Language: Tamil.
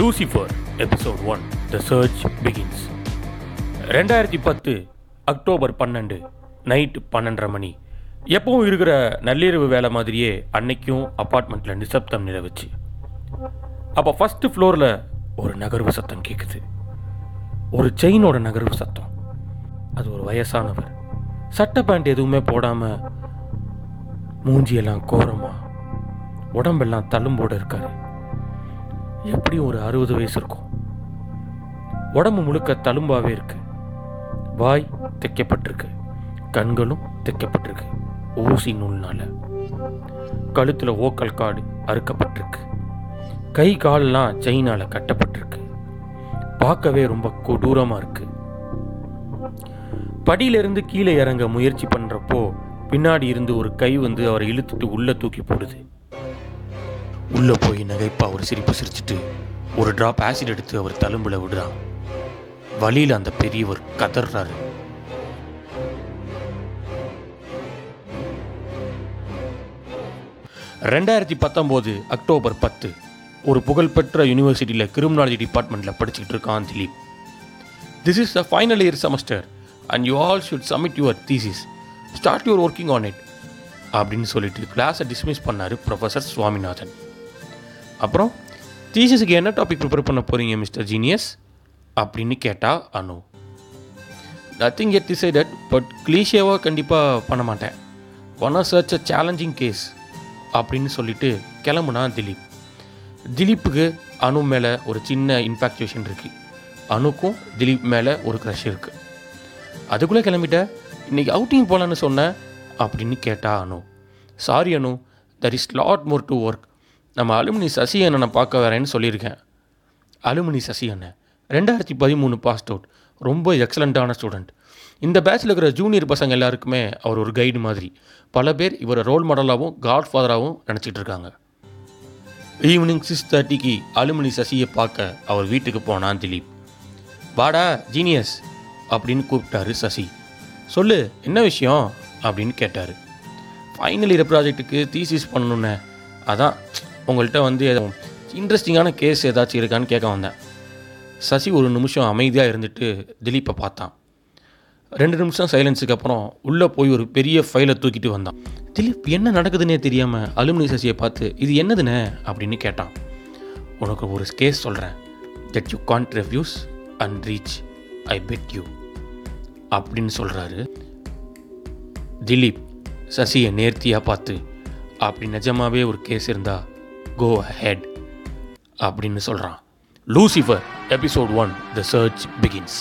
Lucifer episode one the search begins ரெண்டாயிரத்தி பத்து அக்டோபர் பன்னெண்டு நைட் பன்னெண்டரை மணி. எப்பவும் இருக்கிற நள்ளிரவு வேலை மாதிரியே அன்னைக்கும் அப்பார்ட்மெண்ட்டில் நிசப்தம் நிலவுச்சு. அப்போ ஃபஸ்ட்டு ஃப்ளோரில் ஒரு நகர்வு சத்தம் கேட்குது ஒரு செயினோட நகர்வு சத்தம். அது ஒரு வயசானவர். சட்டை பேண்ட் எதுவுமே போடாமல் மூஞ்சியெல்லாம் கோரமாக உடம்பெல்லாம் தள்ளும்போடு இருக்காரு. எப்படியும் ஒரு அறுபது வயசு இருக்கும். உடம்பு முழுக்க தழும்பாவே இருக்கு. வாய் தைக்கப்பட்டிருக்கு. கண்களும் தைக்கப்பட்டிருக்கு. ஊசி நூல்னால. கழுத்துல ஓக்கல் காடு அறுக்கப்பட்டிருக்கு. கை காலெல்லாம் செயினால கட்டப்பட்டிருக்கு. பார்க்கவே ரொம்ப கொடூரமா இருக்கு. படியிலிருந்து கீழே இறங்க முயற்சி பண்றப்போ பின்னாடி இருந்து ஒரு கை வந்து அவரை இழுத்துட்டு உள்ள தூக்கி போடுது. உள்ளே போய் நகைப்பாக ஒரு சிரிப்பு சிரிச்சிட்டு ஒரு ட்ராப் ஆசிட் எடுத்து அவர் தழும்புல விடுறான். வழியில் அந்த பெரியவர் கதறாரு ரெண்டாயிரத்தி பத்தொம்போது அக்டோபர் பத்து ஒரு புகழ்பெற்ற யூனிவர்சிட்டியில் கிரிமினாலஜி டிபார்ட்மெண்ட்டில் படிச்சுக்கிட்டு இருக்கான் Dileep. This is the final year semester and you all should submit your thesis start your working on it அப்படின்னு சொல்லிட்டு கிளாஸை டிஸ்மிஸ் பண்ணார் ப்ரொஃபஸர் சுவாமிநாதன். அப்புறம் தீசஸுக்கு என்ன டாபிக் ப்ரிப்பேர் பண்ண போகிறீங்க மிஸ்டர் ஜீனியஸ் அப்படின்னு கேட்டால் Anu. Nothing yet decided but கிளீஷியாவாக கண்டிப்பாக பண்ண மாட்டேன். One or search a challenging case அப்படின்னு சொல்லிட்டு கிளம்புனா திலீப். திலீப்புக்கு அணு மேலே ஒரு சின்ன இன்ஃபாக்சுவேஷன் இருக்குது அணுக்கும் திலீப் மேலே ஒரு க்ரஷ் இருக்குது அதுக்குள்ளே கிளம்பிட்ட இன்னைக்கு அவுட்டிங் போகலான்னு சொன்னேன் அப்படின்னு கேட்டா Anu. Sorry Anu. There is lot more to work நம்ம அலுமினி சசி அண்ணனை பார்க்க வரேன்னு சொல்லியிருக்கேன். அலுமினி சசி அண்ணன் ரெண்டாயிரத்தி பதிமூணு பாஸ்ட் அவுட். ரொம்ப எக்ஸலண்ட்டான ஸ்டூடெண்ட். இந்த பேட்சில் இருக்கிற ஜூனியர் பசங்க எல்லாருக்குமே அவர் ஒரு கைடு மாதிரி. பல பேர் இவரை ரோல் மாடலாகவும் காட் ஃபாதராகவும் நினச்சிட்டு இருக்காங்க. ஈவினிங் சிக்ஸ் தேர்ட்டிக்கு அலுமினி சசியை பார்க்க அவர் வீட்டுக்கு போனான் திலீப். வாடா ஜீனியஸ் அப்படின்னு கூப்பிட்டாரு சசி. சொல்லு என்ன விஷயம்? அப்படின்னு கேட்டார். ஃபைனல் இயர் ப்ராஜெக்ட்டுக்கு தீசிஸ் பண்ணணுன்னு அதான் உங்கள்கிட்ட வந்து இன்ட்ரெஸ்டிங்கான கேஸ் ஏதாச்சும் இருக்கான்னு கேட்க வந்தேன். சசி ஒரு நிமிஷம் அமைதியாக இருந்துட்டு திலீப்பை பார்த்தான். ரெண்டு நிமிஷம் சைலன்ஸுக்கு அப்புறம் உள்ளே போய் ஒரு பெரிய ஃபைலை தூக்கிட்டு வந்தான். திலீப் என்ன நடக்குதுன்னே தெரியாமல் அலுமினி சசியை பார்த்து இது என்னதுண்ணே அப்படின்னு கேட்டான். உனக்கு ஒரு கேஸ் சொல்கிறேன் that you can't refuse and reach I bet you அப்படின்னு சொல்கிறாரு திலீப் சசியை நேர்த்தியாக பார்த்து அப்படி நிஜமாவே ஒரு கேஸ் இருந்தால் கோ ஹெட் அப்படின்னு சொல்கிறான் Lucifer episode one the search begins